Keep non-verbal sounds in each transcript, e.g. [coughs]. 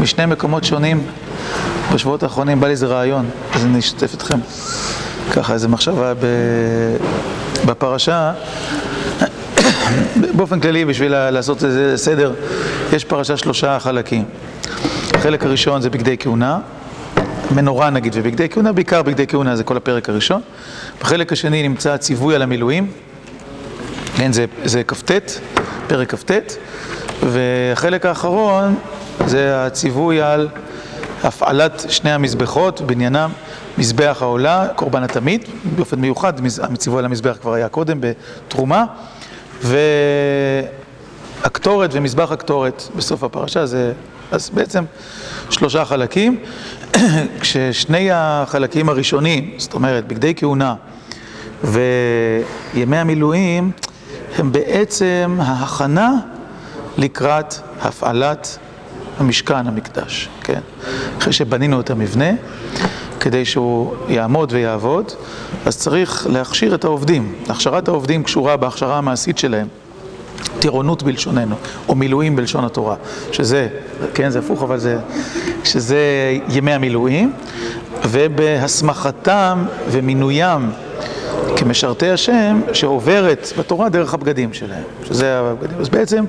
משני מקומות שונים בשבועות האחרונים בא לי איזה רעיון, אז אני אשתף אתכם. ככה איזה מחשבה בפרשה [coughs] באופן כללי בשביל לעשות איזה סדר יש פרשה שלושה חלקים. החלק הראשון זה בגדי כהונה מנורה נגיד ובגדי כהונה, בעיקר בגדי כהונה זה כל הפרק הראשון. בחלק השני נמצא ציווי על המילואים כן, זה כ"ט, פרק כ"ט והחלק האחרון זה הציווי על הפעלת שני המזבחות, בעניינם מזבח העולה, קורבן התמיד, באופן מיוחד, הציווי על המזבח כבר היה קודם בתרומה והקטורת ומזבח הקטורת בסוף הפרשה זה, אז בעצם שלושה חלקים. [clears throat] כששני החלקים הראשונים, זאת אומרת בגדי כהונה וימי המילואים הם בעצם ההכנה לקראת הפעלת המשכן, המקדש, כן? אחרי שבנינו את המבנה, כדי שהוא יעמוד ויעבוד, אז צריך להכשיר את העובדים. הכשרת העובדים קשורה בהכשרה המעשית שלהם, טירונות בלשוננו, או מילואים בלשון התורה, שזה, כן, זה הפוך, אבל זה, שזה ימי המילואים, ובהסמכתם ומינוים כמשרתי השם שעוברת בתורה דרך הבגדים שלהם, שזה הבגדים. אז בעצם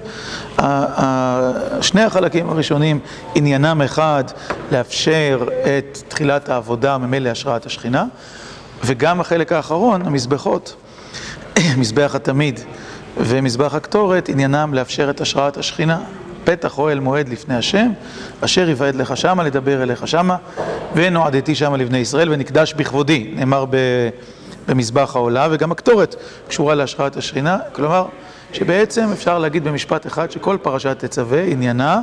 שני החלקים הראשונים עניינם אחד לאפשר את תחילת העבודה ממילא השראת השכינה וגם החלק האחרון, המזבחות, [clears throat] מזבח התמיד ומזבח הקטורת, עניינם לאפשר את השראת השכינה. פתח אוהל מועד לפני השם, אשר יוועד לך שמה, לדבר אליך שמה, ונועדתי שמה לבני ישראל ונקדש בכבודי, נאמר ב... במזבח העולה, וגם הקטורת קשורה להשראת השכינה, כלומר שבעצם אפשר להגיד במשפט אחד שכל פרשת תצווה עניינה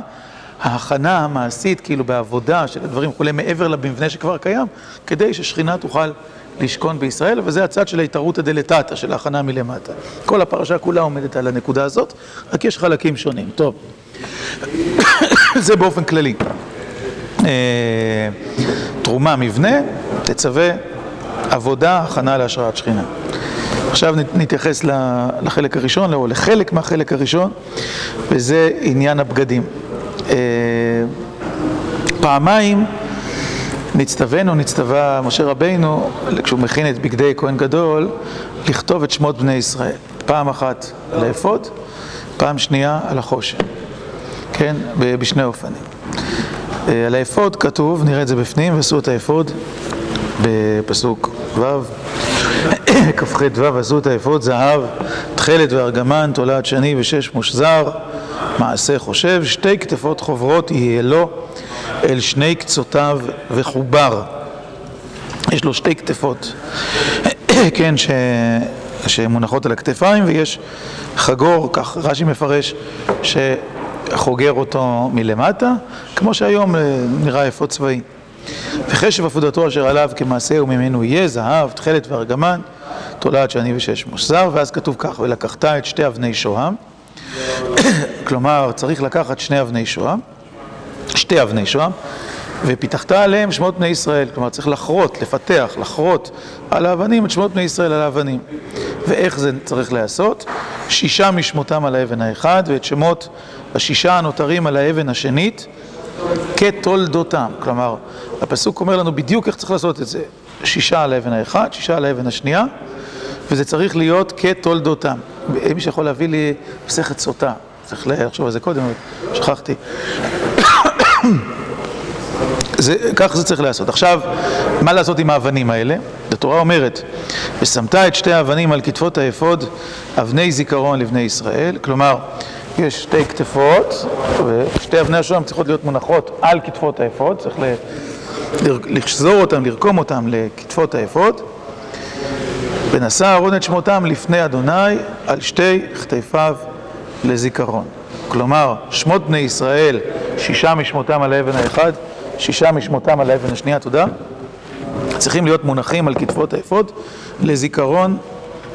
ההכנה המעשית, כאילו בעבודה של הדברים וכולי, מעבר למבנה שכבר קיים, כדי ששכינה תוכל לשכון בישראל, וזה הצד של ההתערותא דלתתא, של ההכנה מלמטה. כל הפרשה כולה עומדת על הנקודה הזאת, רק יש חלקים שונים. טוב, [coughs] זה באופן כללי. תרומה, מבנה, תצווה עבודה, הכנה להשראת שכינה. עכשיו נתייחס לחלק הראשון, או לחלק מהחלק הראשון, וזה עניין הבגדים. פעמיים נצטווינו, נצטווה משה רבינו, כשהוא מכין את בגדי כהן גדול, לכתוב את שמות בני ישראל. פעם אחת על האפוד, פעם שנייה על החושן. כן? בשני אופנים. על האפוד כתוב, נראה את זה בפנים, ועשו את האפוד בפסוק ו', [coughs] כ"ח ו', עשו את האפוד זהב, תכלת וארגמן, תולעת שני ושש מושזר, מעשה חושב, שתי כתפות חוברות יהיה לו אל שני קצותיו וחובר. יש לו שתי כתפות, [coughs] כן, ש... שמונחות על הכתפיים, ויש חגור, כך רש"י מפרש, שחוגר אותו מלמטה, כמו שהיום נראה אפוד צבאי. וחשב עפודתו אשר עליו כמעשה וממנו יהיה זהב, תכלת וארגמן, תולעת שני ושש מושזר, ואז כתוב כך, ולקחת את שתי אבני שוהם, [coughs] כלומר צריך לקחת שני אבני שוהם, שתי אבני שוהם, ופיתחת עליהם שמות בני ישראל, כלומר צריך לחרות, לפתח, לחרות על האבנים את שמות בני ישראל על האבנים. ואיך זה צריך להיעשות? שישה משמותם על האבן האחד, ואת שמות השישה הנותרים על האבן השנית, כתולדותם, כלומר, הפסוק אומר לנו בדיוק איך צריך לעשות את זה, שישה על האבן האחד, שישה על האבן השנייה, וזה צריך להיות כתולדותם. מי שיכול להביא לי מסכת סוטה, צריך לחשוב על זה קודם, שכחתי. [coughs] זה, כך זה צריך לעשות. עכשיו, מה לעשות עם האבנים האלה? התורה אומרת, ושמת את שתי האבנים על כתפות האפוד, אבני זיכרון לבני ישראל, כלומר, יש שתי כתפות, ושתי אבני השוהם צריכות להיות מונחות על כתפות האפוד, צריך לשזור אותם, לרקום אותם לכתפות האפוד. ונשא אהרון את שמותם לפני אדוני על שתי כתפיו לזיכרון. כלומר, שמות בני ישראל, שישה משמותם על האבן האחד, שישה משמותם על האבן השנייה, תודה, צריכים להיות מונחים על כתפות האפוד לזיכרון,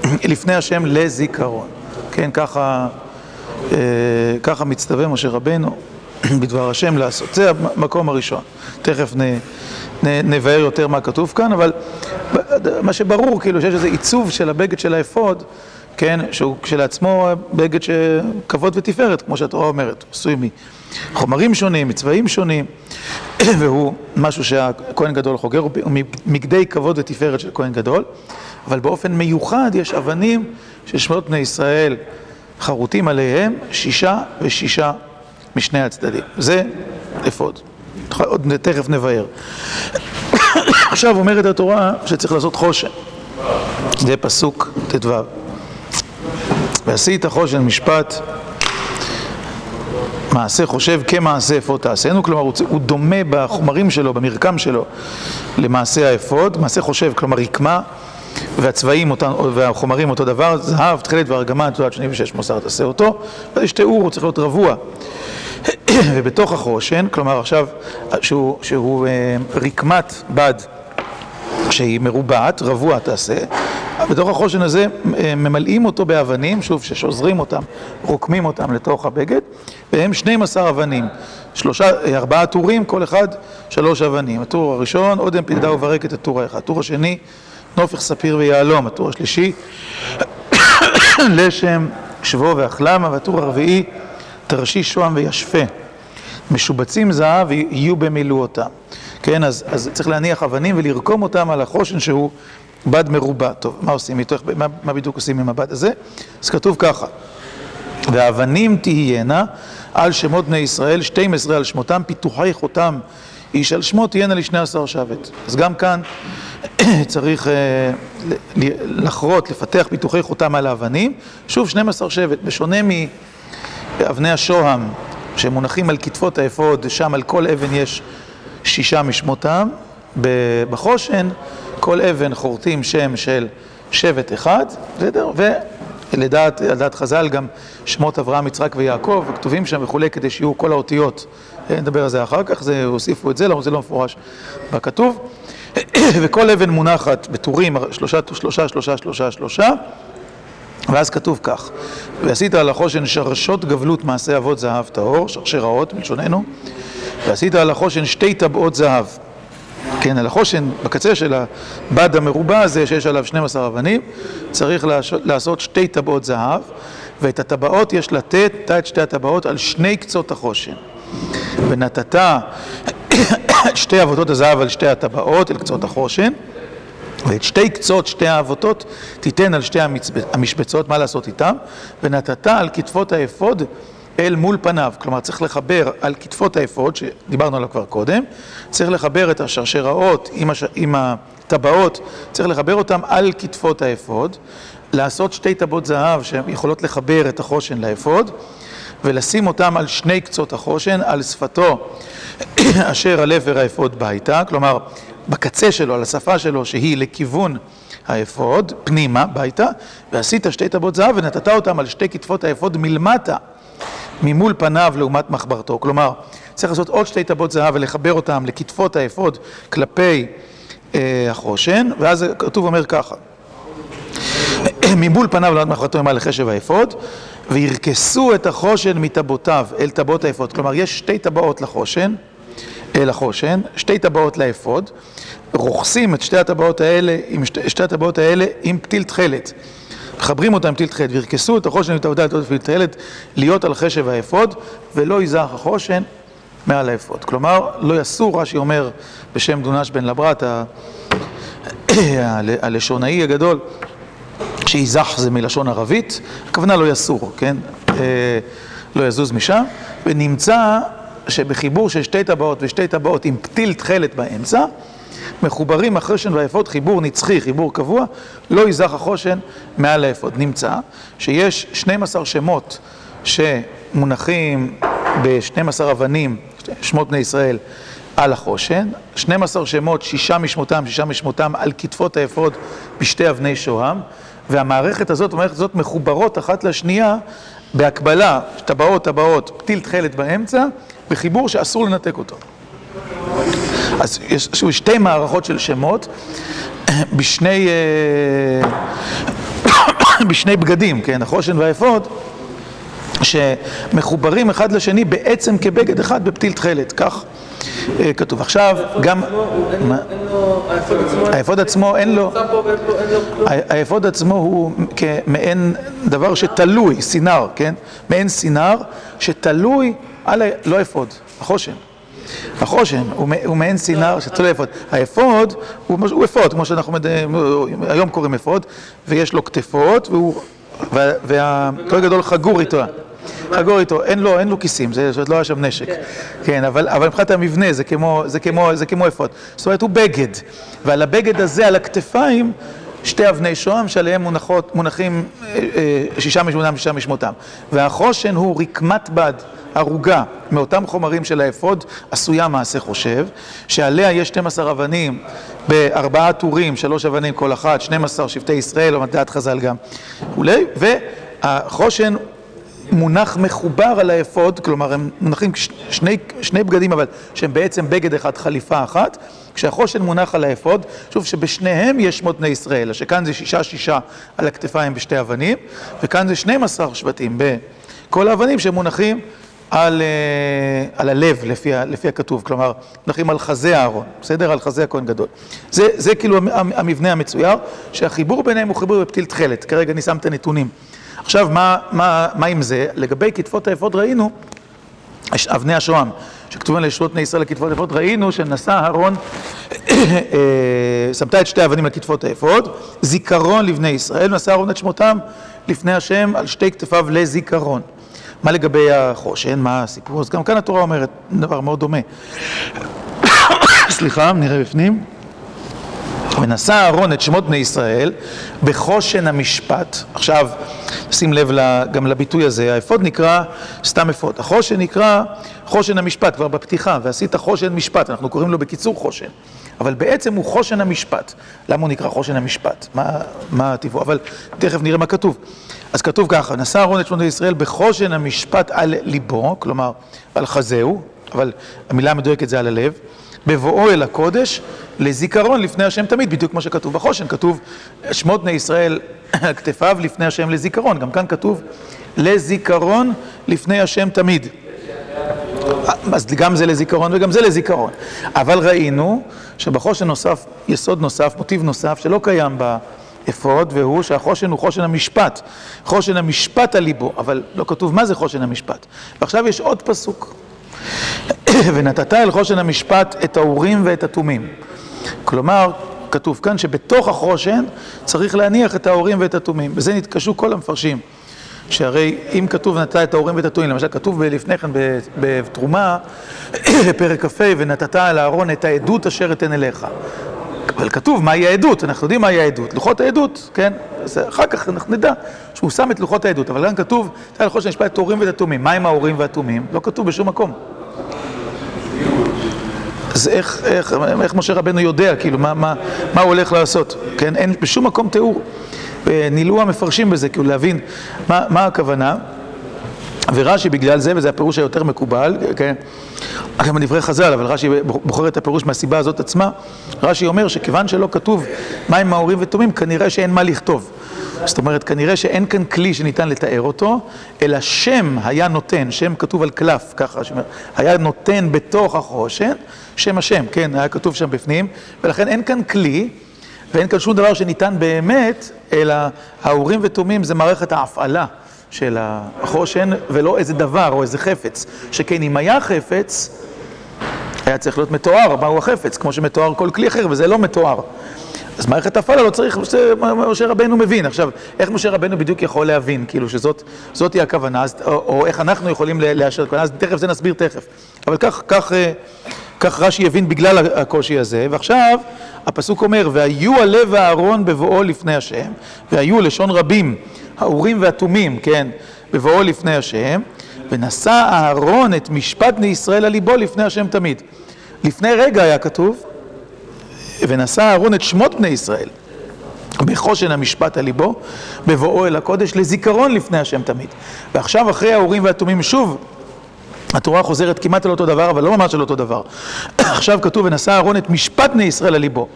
[clears throat] לפני השם לזיכרון. כן, ככה, ככה מצטווה משה רבנו [clears throat] בדבר השם לעשות. זה המקום הראשון. תכף נ, נ, נבהר יותר מה כתוב כאן, אבל מה שברור, כאילו, שיש איזה עיצוב של הבגד של האפוד, כן, שהוא כשלעצמו בגד שכבוד ותפארת, כמו שהתורה אומרת, עשוי מחומרים שונים, מצבעים שונים, [clears throat] והוא משהו שהכהן גדול חוגר, הוא מגדי כבוד ותפארת של כהן גדול, אבל באופן מיוחד יש אבנים ששמות בני ישראל חרוטים עליהם שישה ושישה משני הצדדים. זה אפוד. עוד תכף נבהר. [coughs] עכשיו אומרת התורה שצריך לעשות חושן. זה פסוק ט"ו. ועשית חושן משפט, מעשה חושב כמעשה אפוד תעשינו, כלומר הוא דומה בחומרים שלו, במרקם שלו, למעשה האפוד, מעשה חושב, כלומר רקמה, והצבעים אותם, והחומרים אותו דבר, זהב, תכלת וארגמן, תעודת שני ושש מוסר תעשה אותו, ויש תיאור, הוא צריך להיות רבוע. [clears throat] ובתוך החושן, כלומר עכשיו, שהוא, שהוא אה, רקמת בד שהיא מרובעת, רבוע תעשה, בתוך החושן הזה אה, ממלאים אותו באבנים, שוב, ששוזרים אותם, רוקמים אותם לתוך הבגד, והם 12 אבנים, שלושה, אה, ארבעה טורים, כל אחד שלוש אבנים. הטור הראשון, אודם פלדה וברקת הטור האחד. הטור השני, נופך ספיר ויהלום. הטור השלישי, לשם, שבו ואחלמה, והטור הרביעי, תרשיש שוהם וישפה. משובצים זהב יהיו במילואותם. כן, אז, אז צריך להניח אבנים ולרקום אותם על החושן שהוא בד מרובע. טוב, מה עושים איתו? מה, מה בדיוק עושים עם הבד הזה? אז כתוב ככה: והאבנים תהיינה על שמות בני ישראל, 12 על שמותם, פיתוחי חותם איש על שמו תהיינה לשני עשר שבט. אז גם כאן [clears throat] צריך uh, לחרות, לפתח פיתוחי חותם על האבנים. שוב, 12 שבט, בשונה מאבני השוהם שמונחים על כתפות האפוד, שם על כל אבן יש שישה משמותם. בחושן, כל אבן חורטים שם של שבט אחד, בסדר? ולדעת לדעת חז"ל גם שמות אברהם, יצחק ויעקב, כתובים שם וכולי, כדי שיהיו כל האותיות. נדבר על זה אחר כך, זה, הוסיפו את זה, לא, זה לא מפורש בכתוב. [coughs] וכל אבן מונחת בטורים, שלושה, שלושה, שלושה, שלושה, שלושה. ואז כתוב כך, ועשית על החושן שרשות גבלות מעשה אבות זהב טהור, שרשראות מלשוננו, ועשית על החושן שתי טבעות זהב. כן, על החושן, בקצה של הבד המרובע הזה, שיש עליו 12 אבנים, צריך לעשות שתי טבעות זהב, ואת הטבעות יש לתת, תא את שתי הטבעות על שני קצות החושן. ונתת [coughs] שתי אבותות הזהב על שתי הטבעות, אל קצות החושן. ואת שתי קצות שתי האבותות תיתן על שתי המשבצות, מה לעשות איתם? ונתת על כתפות האפוד אל מול פניו. כלומר, צריך לחבר על כתפות האפוד, שדיברנו עליו כבר קודם, צריך לחבר את השרשראות עם, הש... עם הטבעות, צריך לחבר אותם על כתפות האפוד, לעשות שתי טבעות זהב שיכולות לחבר את החושן לאפוד, ולשים אותם על שני קצות החושן, על שפתו [clears throat] אשר על עבר האפוד ביתה, כלומר, בקצה שלו, על השפה שלו, שהיא לכיוון האפוד, פנימה, ביתה, ועשית שתי טבעות זהב ונתת אותם על שתי כתפות האפוד מלמטה, ממול פניו לעומת מחברתו. כלומר, צריך לעשות עוד שתי טבעות זהב ולחבר אותם לכתפות האפוד כלפי אה, החושן, ואז כתוב אומר ככה: [clears throat] ממול פניו לעומת מחברתו ממעל לחשב האפוד, וירכסו את החושן מטבעותיו אל טבעות האפוד. כלומר, יש שתי טבעות לחושן. אל החושן, שתי טבעות לאפוד, רוכסים את שתי הטבעות האלה, עם שתי הטבעות האלה עם פתיל תכלת. מחברים אותם עם פתיל תכלת, וירכסו את החושן עם טבעות פתיל תכלת, להיות על חשב האפוד, ולא יזרח החושן מעל האפוד. כלומר, לא יסור, רש"י אומר בשם דונש בן לברט, הלשונאי הגדול, שיזח זה מלשון ערבית, הכוונה לא יסור, כן? אה, לא יזוז משם, ונמצא שבחיבור של שתי טבעות ושתי טבעות עם פתיל תכלת באמצע, מחוברים החושן והאפוד, חיבור נצחי, חיבור קבוע, לא יזך החושן מעל האפוד. נמצא שיש 12 שמות שמונחים ב-12 אבנים, שמות בני ישראל, על החושן, 12 שמות, שישה משמותם, שישה משמותם על כתפות האפוד בשתי אבני שוהם, והמערכת הזאת, המערכת הזאת מחוברות אחת לשנייה בהקבלה, טבעות, טבעות, פתיל תכלת באמצע, בחיבור שאסור לנתק אותו. אז יש שוב שתי מערכות של שמות [coughs] בשני, אה, [coughs] בשני בגדים, כן, החושן והאפוד, שמחוברים אחד לשני בעצם כבגד אחד בפתיל תכלת, כך כתוב. עכשיו, גם... האפוד עצמו אין לו... האפוד עצמו הוא כמעין דבר שתלוי, סינר, כן? מעין סינר שתלוי על ה... לא אפוד, החושן. החושן הוא מעין סינר שתלוי אפוד. האפוד הוא אפוד, כמו שאנחנו היום קוראים אפוד, ויש לו כתפות, והכהן גדול חגור איתו. חגור איתו, אין לו, אין לו כיסים, זה עוד לא היה שם נשק. כן, אבל, אבל מבחינת המבנה זה כמו, זה כמו, זה כמו אפוד. זאת אומרת, הוא בגד, ועל הבגד הזה, על הכתפיים, שתי אבני שוהם שעליהם מונחות, מונחים שישה משמונם, שישה משמותם. והחושן הוא רקמת בד, ארוגה, מאותם חומרים של האפוד, עשויה מעשה חושב, שעליה יש 12 אבנים בארבעה טורים, שלוש אבנים כל אחת, 12 שבטי ישראל, או מדעת חז"ל גם, וכולי, והחושן מונח מחובר על האפוד, כלומר הם מונחים שני, שני בגדים אבל שהם בעצם בגד אחד, חליפה אחת, כשהחושן מונח על האפוד, שוב שבשניהם יש שמות בני ישראל, שכאן זה שישה שישה על הכתפיים בשתי אבנים, וכאן זה 12 שבטים בכל האבנים שמונחים על, על הלב לפי, לפי הכתוב, כלומר מונחים על חזה הארון, בסדר? על חזה הכהן גדול. זה, זה כאילו המבנה המצויר, שהחיבור ביניהם הוא חיבור בפתיל תכלת, כרגע אני שם את הנתונים. עכשיו, מה, מה, מה עם זה? לגבי כתפות האפוד ראינו, אבני השוהם, שכתובים על ישרות בני ישראל לכתפות האפוד, ראינו שנשא אהרון, [coughs] שמתה את שתי האבנים על כתפות האפוד, זיכרון לבני ישראל, ונשא אהרון את שמותם לפני השם על שתי כתפיו לזיכרון. מה לגבי החושן? מה הסיפור? אז גם כאן התורה אומרת דבר מאוד דומה. [coughs] סליחה, נראה בפנים. ונשא אהרון את שמות בני ישראל בחושן המשפט. עכשיו, שים לב גם לביטוי הזה, האפוד נקרא סתם אפוד. החושן נקרא חושן המשפט, כבר בפתיחה, ועשית חושן משפט, אנחנו קוראים לו בקיצור חושן. אבל בעצם הוא חושן המשפט. למה הוא נקרא חושן המשפט? מה הטיבו? אבל תכף נראה מה כתוב. אז כתוב ככה, נשא אהרון את שמות בני ישראל בחושן המשפט על ליבו, כלומר על חזהו, אבל המילה המדויקת זה על הלב. בבואו אל הקודש, לזיכרון לפני השם תמיד, בדיוק כמו שכתוב בחושן, כתוב שמות בני ישראל על [clears throat] כתפיו לפני השם לזיכרון, גם כאן כתוב לזיכרון לפני השם תמיד. אז גם זה לזיכרון וגם זה לזיכרון. אבל ראינו שבחושן נוסף, יסוד נוסף, מוטיב נוסף, שלא קיים באפוד, והוא שהחושן הוא חושן המשפט. חושן המשפט על ליבו, אבל לא כתוב מה זה חושן המשפט. ועכשיו יש עוד פסוק. ונתת אל חושן המשפט את האורים ואת התומים. כלומר, כתוב כאן שבתוך החושן צריך להניח את האורים ואת התומים. בזה נתקשו כל המפרשים. שהרי אם כתוב נתת את האורים ואת התומים, למשל כתוב לפני כן בתרומה, [clears throat] פרק כ"ה, ונתת על הארון את העדות אשר אתן אליך. אבל כתוב מהי העדות, אנחנו יודעים מהי העדות, לוחות העדות, כן? אז אחר כך אנחנו נדע שהוא שם את לוחות העדות, אבל גם כתוב, נתת על חושן המשפט את האורים ואת התומים. מהם האורים והתומים? לא כתוב בשום מקום. אז איך, איך, איך משה רבנו יודע, כאילו, מה, מה, מה הוא הולך לעשות? כן, אין בשום מקום תיאור. נילאו המפרשים בזה, כאילו, להבין מה, מה הכוונה. ורש"י בגלל זה, וזה הפירוש היותר מקובל, כן, גם בדברי חז"ל, אבל רש"י בוחר את הפירוש מהסיבה הזאת עצמה, רש"י אומר שכיוון שלא כתוב מים מאורים ותומים, כנראה שאין מה לכתוב. זאת אומרת, כנראה שאין כאן כלי שניתן לתאר אותו, אלא שם היה נותן, שם כתוב על קלף, ככה, היה נותן בתוך החושן, שם השם, כן, היה כתוב שם בפנים, ולכן אין כאן כלי, ואין כאן שום דבר שניתן באמת, אלא האורים ותומים זה מערכת ההפעלה של החושן, ולא איזה דבר או איזה חפץ. שכן אם היה חפץ, היה צריך להיות מתואר מהו החפץ, כמו שמתואר כל כלי אחר, וזה לא מתואר. אז מערכת ההפעלה לא צריך, משה רבנו מבין. עכשיו, איך משה רבנו בדיוק יכול להבין, כאילו שזאת היא הכוונה, או, או איך אנחנו יכולים לאשר את הכוונה, אז תכף זה נסביר תכף. אבל כך, כך, אה, כך רש"י הבין בגלל הקושי הזה, ועכשיו הפסוק אומר, והיו הלב הארון בבואו לפני השם, והיו לשון רבים, האורים והתומים, כן, בבואו לפני השם, ונשא אהרון את משפט בני ישראל על ליבו לפני השם תמיד. לפני רגע היה כתוב, ונשא אהרון את שמות בני ישראל בחושן המשפט על ליבו, בבואו אל הקודש, לזיכרון לפני השם תמיד. ועכשיו אחרי האורים והתומים שוב, התורה חוזרת כמעט על אותו דבר, אבל לא ממש על אותו דבר. [coughs] עכשיו כתוב, ונשא אהרון את משפט בני ישראל על ליבו.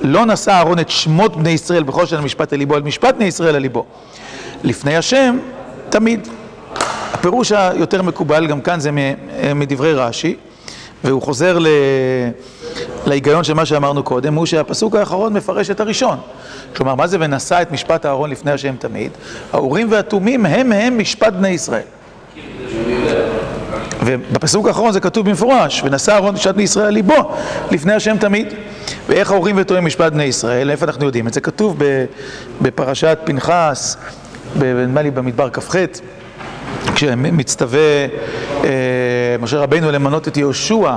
לא נשא אהרון את שמות בני ישראל בחושן המשפט על ליבו, על משפט בני ישראל על ליבו. לפני השם, תמיד. הפירוש היותר מקובל, גם כאן זה מדברי רש"י, והוא חוזר ל... להיגיון של מה שאמרנו קודם, הוא שהפסוק האחרון מפרש את הראשון. כלומר, מה זה ונשא את משפט אהרון לפני השם תמיד? האורים והתומים הם הם משפט בני ישראל. ובפסוק האחרון זה כתוב במפורש, ונשא אהרון משפט בני ישראל ליבו לפני השם תמיד. ואיך האורים והתומים משפט בני ישראל, איפה אנחנו יודעים את זה? כתוב בפרשת פנחס, נדמה לי במדבר כ"ח. כשמצטווה אה, משה רבינו למנות את יהושע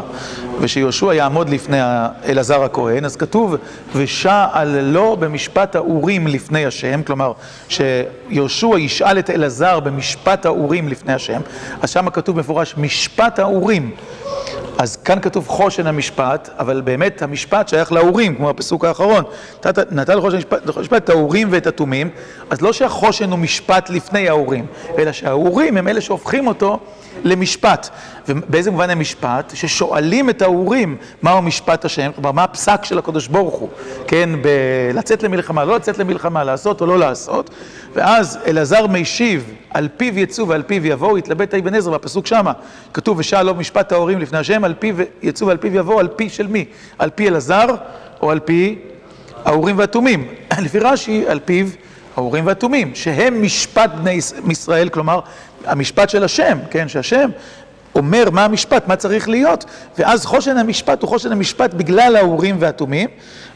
ושיהושע יעמוד לפני אלעזר הכהן, אז כתוב ושאל לו במשפט האורים לפני השם, כלומר שיהושע ישאל את אלעזר במשפט האורים לפני השם, אז שם כתוב מפורש משפט האורים אז כאן כתוב חושן המשפט, אבל באמת המשפט שייך לאורים, כמו הפסוק האחרון. נתן לחושן המשפט את האורים ואת התומים, אז לא שהחושן הוא משפט לפני האורים, אלא שהאורים הם אלה שהופכים אותו למשפט. ובאיזה מובן הם משפט? ששואלים את האורים מהו משפט השם, כלומר מה הפסק של הקדוש ברוך הוא, כן, לצאת למלחמה, לא לצאת למלחמה, לעשות או לא לעשות, ואז אלעזר משיב, על פיו יצאו ועל פיו יבואו, התלבט אבן עזרא בפסוק שמה, כתוב ושאל משפט ההורים לפני השם, על פיו יצאו ועל פיו יבואו, על פי של מי? על פי אלעזר או על פי האורים והתומים? [laughs] לפי רש"י, על פיו האורים והתומים, שהם משפט בני ישראל, כלומר, המשפט של השם, כן, שהשם אומר מה המשפט, מה צריך להיות, ואז חושן המשפט הוא חושן המשפט בגלל האורים והתומים,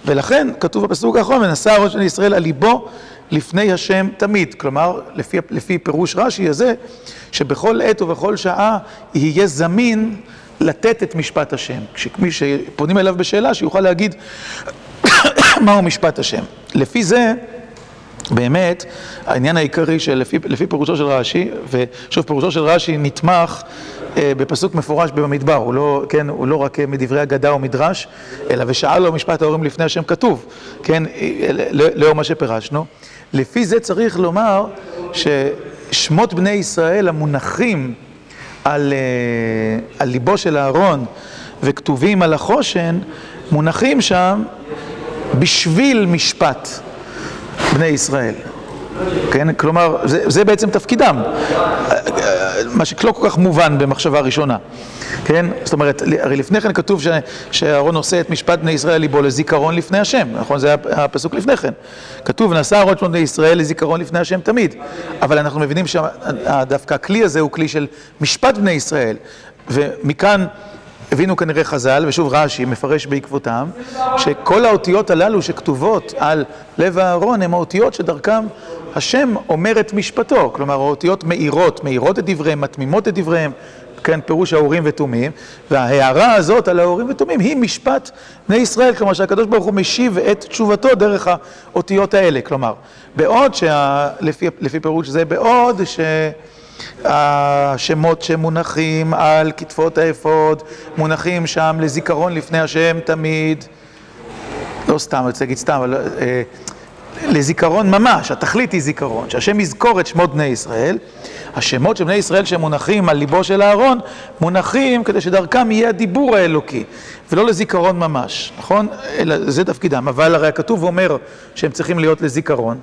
ולכן כתוב בפסוק האחרון, ונשא הראש של ישראל על ליבו לפני השם תמיד. כלומר, לפי, לפי פירוש רש"י הזה, שבכל עת ובכל שעה יהיה זמין לתת את משפט השם. כשמי שפונים אליו בשאלה, שיוכל להגיד [coughs] מהו משפט השם. לפי זה, באמת, העניין העיקרי שלפי פירושו של רש"י, ושוב, פירושו של רש"י נתמך אה, בפסוק מפורש במדבר, הוא לא, כן, הוא לא רק מדברי אגדה או מדרש, אלא ושאל לו משפט ההורים לפני השם כתוב, כן, לאור מה שפירשנו. לפי זה צריך לומר ששמות בני ישראל המונחים על, אה, על ליבו של אהרון וכתובים על החושן, מונחים שם בשביל משפט. בני ישראל. כן? כלומר, זה, זה בעצם תפקידם, מה שלא כל כך מובן במחשבה ראשונה. כן? זאת אומרת, הרי לפני כן כתוב שאהרון עושה את משפט בני ישראל ליבו לזיכרון לפני השם, נכון? זה הפסוק לפני כן. כתוב, נשא אהרון שמות בני ישראל לזיכרון לפני השם תמיד. אבל אנחנו מבינים שדווקא הכלי הזה הוא כלי של משפט בני ישראל. ומכאן... הבינו כנראה חז"ל, ושוב רש"י מפרש בעקבותם, שכל האותיות הללו שכתובות על לב הארון הן האותיות שדרכם השם אומר את משפטו, כלומר האותיות מאירות, מאירות את דבריהם, מתמימות את דבריהם, כן, פירוש האורים ותומים, וההערה הזאת על האורים ותומים היא משפט בני ישראל, כלומר שהקדוש ברוך הוא משיב את תשובתו דרך האותיות האלה, כלומר, בעוד, שה, לפי, לפי פירוש זה, בעוד ש... השמות שמונחים על כתפות האפוד, מונחים שם לזיכרון לפני השם תמיד, לא סתם, אני רוצה להגיד סתם, אבל אה, לזיכרון ממש, התכלית היא זיכרון, שהשם יזכור את שמות בני ישראל. השמות של בני ישראל שמונחים על ליבו של אהרון, מונחים כדי שדרכם יהיה הדיבור האלוקי, ולא לזיכרון ממש, נכון? אלא זה תפקידם, אבל הרי הכתוב אומר שהם צריכים להיות לזיכרון.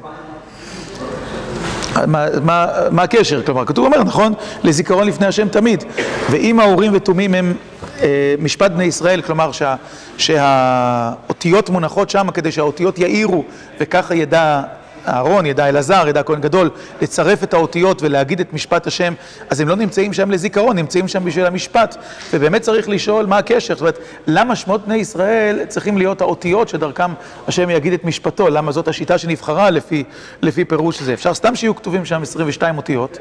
מה, הקשר? כלומר, כתוב אומר, נכון? לזיכרון לפני השם תמיד. ואם האורים ותומים הם אה, משפט בני ישראל, כלומר שה, שהאותיות מונחות שם כדי שהאותיות יאירו וככה ידע אהרון, ידע אלעזר, ידע כהן גדול, לצרף את האותיות ולהגיד את משפט השם, אז הם לא נמצאים שם לזיכרון, נמצאים שם בשביל המשפט. ובאמת צריך לשאול מה הקשר, זאת אומרת, למה שמות בני ישראל צריכים להיות האותיות שדרכם השם יגיד את משפטו, למה זאת השיטה שנבחרה לפי, לפי פירוש זה. אפשר סתם שיהיו כתובים שם 22 אותיות,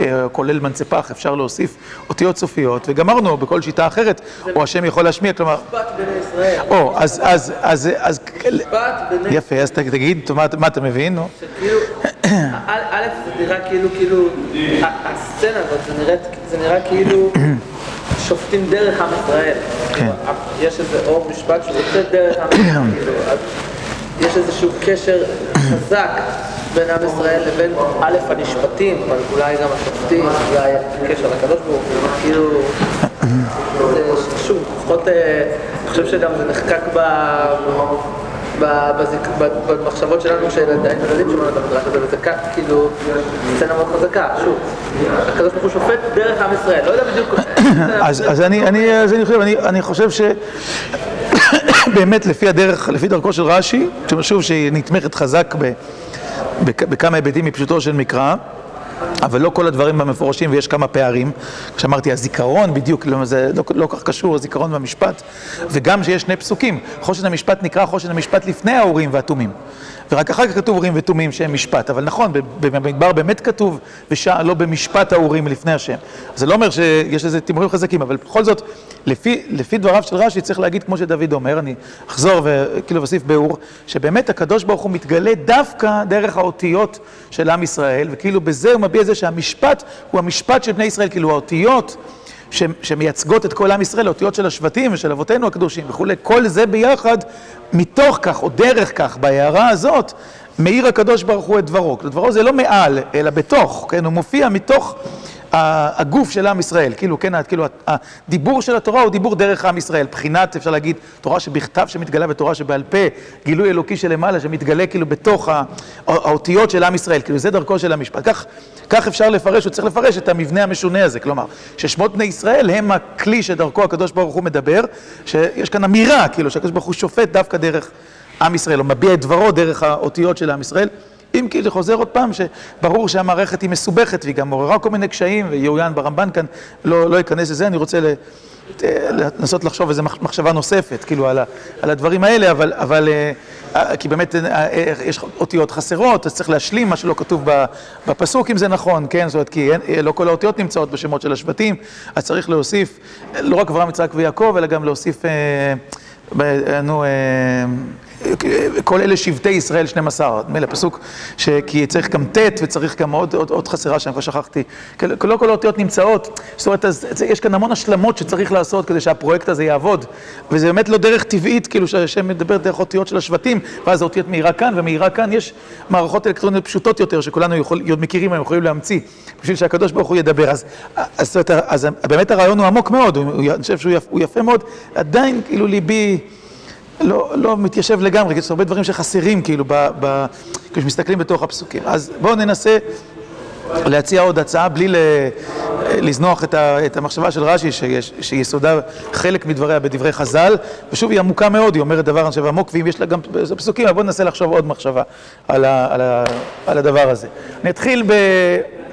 אה, כולל מנצפח, אפשר להוסיף אותיות סופיות, וגמרנו בכל שיטה אחרת, או השם יכול להשמיע, כלומר... משפט בני ישראל. או, אז, אז, אז, אז... יפה, אז תגיד, מה אתה מבין? נו. שכאילו, א', זה נראה כאילו, כאילו, הסצנה הזאת, זה נראה כאילו שופטים דרך עם ישראל. כן. יש איזה אור משפט שיוצא דרך עם ישראל, כאילו, יש איזשהו קשר חזק בין עם ישראל לבין א', הנשפטים, אבל אולי גם השופטים, אולי קשר לקדוש ברוך הוא, כאילו, שוב, לפחות, אה, אני חושב שגם זה נחקק ב... במחשבות שלנו כשהילדים שמענו את המדרש הזה, וזה כאילו סצנה מאוד חזקה, שוב, הקדוש ברוך הוא שופט דרך עם ישראל, לא יודע בדיוק... [coughs] אז אני חושב ש... [coughs] באמת לפי הדרך, לפי דרכו של רש"י, שוב שהיא נתמכת חזק בכמה היבטים מפשוטו של מקרא אבל לא כל הדברים המפורשים ויש כמה פערים. כשאמרתי הזיכרון בדיוק, לא, זה לא, לא כך קשור, הזיכרון והמשפט. וגם שיש שני פסוקים, חושן המשפט נקרא חושן המשפט לפני האורים והתומים. ורק אחר כך כתוב אורים ותומים שהם משפט, אבל נכון, במדבר באמת כתוב ושעה לא במשפט האורים לפני השם. זה לא אומר שיש לזה תימורים חזקים, אבל בכל זאת, לפי, לפי דבריו של רש"י צריך להגיד כמו שדוד אומר, אני אחזור וכאילו אוסיף באור, שבאמת הקדוש ברוך הוא מתגלה דווקא דרך האותיות של עם ישראל, וכאילו בזה הוא מביע את זה שהמשפט הוא המשפט של בני ישראל, כאילו האותיות שמייצגות את כל עם ישראל, האותיות של השבטים ושל אבותינו הקדושים וכולי, כל זה ביחד, מתוך כך או דרך כך, בהערה הזאת, מאיר הקדוש ברוך הוא את דברו. דברו זה לא מעל, אלא בתוך, כן? הוא מופיע מתוך הגוף של עם ישראל, כאילו, כן, כאילו, הדיבור של התורה הוא דיבור דרך עם ישראל, בחינת, אפשר להגיד, תורה שבכתב שמתגלה ותורה שבעל פה, גילוי אלוקי שלמעלה שמתגלה כאילו בתוך האותיות של עם ישראל, כאילו זה דרכו של המשפט. כך, כך אפשר לפרש, הוא צריך לפרש את המבנה המשונה הזה, כלומר, ששמות בני ישראל הם הכלי שדרכו הקדוש ברוך הוא מדבר, שיש כאן אמירה, כאילו, שהקדוש ברוך הוא שופט דווקא דרך עם ישראל, הוא מביע את דברו דרך האותיות של עם ישראל. אם כי זה חוזר עוד פעם, שברור שהמערכת היא מסובכת והיא גם מעוררה כל מיני קשיים, ויעוין ברמב"ן כאן לא, לא ייכנס לזה, אני רוצה לנסות לחשוב איזו מחשבה נוספת, כאילו, על, על הדברים האלה, אבל, אבל אה, כי באמת אה, יש אותיות חסרות, אז צריך להשלים מה שלא כתוב בפסוק, אם זה נכון, כן? זאת אומרת, כי אין, לא כל האותיות נמצאות בשמות של השבטים, אז צריך להוסיף, לא רק אברהם, יצחק ויעקב, אלא גם להוסיף, אה, נו, כל אלה שבטי ישראל 12, נדמה לי הפסוק, כי צריך גם ט' וצריך גם עוד, עוד, עוד חסרה שאני כבר שכחתי. לא כל האותיות נמצאות, זאת אומרת, אז, יש כאן המון השלמות שצריך לעשות כדי שהפרויקט הזה יעבוד, וזה באמת לא דרך טבעית, כאילו שהשם מדבר דרך אותיות של השבטים, ואז האותיות מהירה כאן ומהירה כאן, יש מערכות אלקטרוניות פשוטות יותר, שכולנו יכול, מכירים, הם יכולים להמציא, בשביל שהקדוש ברוך הוא ידבר. אז, אז, אז, אז באמת הרעיון הוא עמוק מאוד, אני חושב שהוא יפה מאוד, עדיין כאילו ליבי... לא, לא מתיישב לגמרי, כי יש הרבה דברים שחסרים כאילו, כשמסתכלים בתוך הפסוקים. אז בואו ננסה להציע עוד הצעה בלי לזנוח את, ה, את המחשבה של רש"י, שיסודה חלק מדבריה בדברי חז"ל, ושוב היא עמוקה מאוד, היא אומרת דבר אני חושב עמוק, ואם יש לה גם פסוקים, בואו ננסה לחשוב עוד מחשבה על, ה, על, ה, על הדבר הזה. אני אתחיל ב...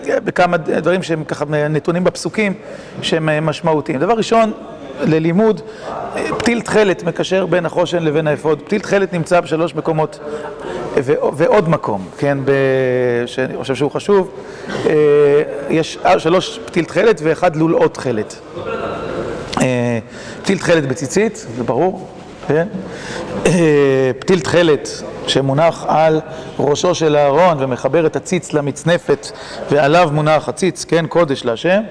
בכמה דברים שהם ככה נתונים בפסוקים שהם משמעותיים. דבר ראשון, ללימוד, פתיל תכלת מקשר בין החושן לבין האפוד. פתיל תכלת נמצא בשלוש מקומות ועוד מקום, כן, שאני חושב שהוא חשוב. אה, יש שלוש פתיל תכלת ואחד לולאות תכלת. אה, פתיל תכלת בציצית, זה ברור, כן? אה, פתיל תכלת שמונח על ראשו של אהרון ומחבר את הציץ למצנפת ועליו מונח הציץ, כן, קודש להשם.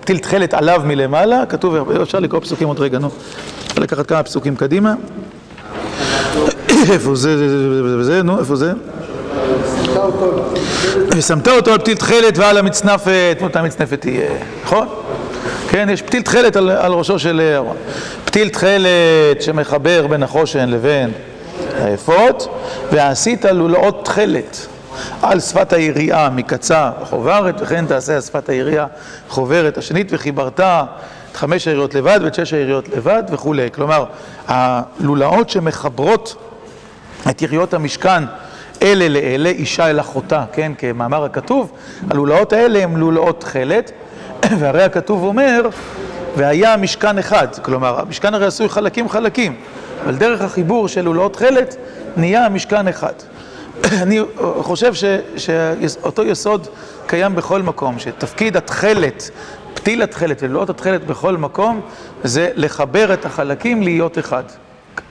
פתיל תכלת עליו מלמעלה, כתוב, אפשר לקרוא פסוקים עוד רגע, נו. אפשר לקחת כמה פסוקים קדימה. איפה זה, זה, זה, נו, איפה זה? ושמת אותו על פתיל תכלת ועל המצנפת, אותה מצנפת תהיה, נכון? כן, יש פתיל תכלת על, על ראשו של אהרון. פתיל תכלת שמחבר בין החושן לבין האפות, ועשית לולאות תכלת. על שפת היריעה מקצה חוברת, וכן תעשה על שפת היריעה חוברת השנית, וחיברת את חמש היריות לבד ואת שש היריות לבד וכולי. כלומר, הלולאות שמחברות את יריות המשכן אלה לאלה, אישה אל אחותה, כן, כמאמר הכתוב, הלולאות האלה הן לולאות תכלת, [clears throat] והרי הכתוב אומר, והיה משכן אחד, כלומר, המשכן הרי עשוי חלקים חלקים, אבל דרך החיבור של לולאות תכלת נהיה משכן אחד. אני חושב שאותו יסוד קיים בכל מקום, שתפקיד התכלת, פתיל התכלת ולאות התכלת בכל מקום, זה לחבר את החלקים להיות אחד.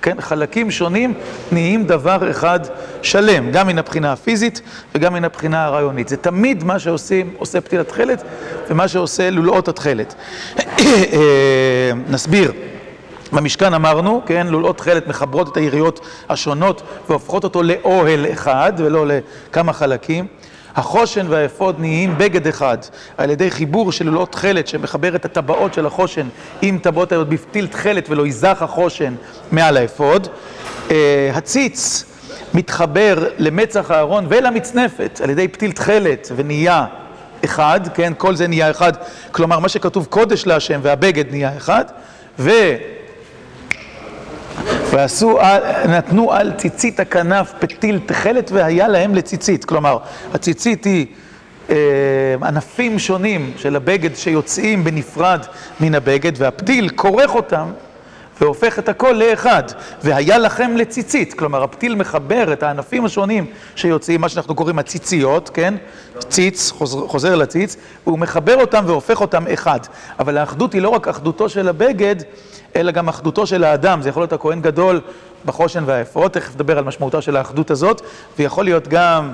כן, חלקים שונים נהיים דבר אחד שלם, גם מן הבחינה הפיזית וגם מן הבחינה הרעיונית. זה תמיד מה שעושים, עושה פתיל התכלת ומה שעושה לולאות התכלת. [coughs] אה, נסביר. במשכן אמרנו, כן, לולאות תכלת מחברות את היריות השונות והופכות אותו לאוהל אחד ולא לכמה חלקים. החושן והאפוד נהיים בגד אחד על ידי חיבור של לולות תכלת שמחבר את הטבעות של החושן עם טבעות היוד בפתיל תכלת ולא ייזך החושן מעל האפוד. הציץ מתחבר למצח הארון ולמצנפת על ידי פתיל תכלת ונהיה אחד, כן, כל זה נהיה אחד, כלומר מה שכתוב קודש להשם והבגד נהיה אחד, ו... ועשו, נתנו על ציצית הכנף פתיל תכלת והיה להם לציצית, כלומר הציצית היא ענפים שונים של הבגד שיוצאים בנפרד מן הבגד והפתיל כורך אותם והופך את הכל לאחד, והיה לכם לציצית, כלומר הפתיל מחבר את הענפים השונים שיוצאים, מה שאנחנו קוראים הציציות, כן? ציץ, חוזר, חוזר לציץ, והוא מחבר אותם והופך אותם אחד. אבל האחדות היא לא רק אחדותו של הבגד, אלא גם אחדותו של האדם, זה יכול להיות הכהן גדול בחושן והאפוד, תכף נדבר על משמעותה של האחדות הזאת, ויכול להיות גם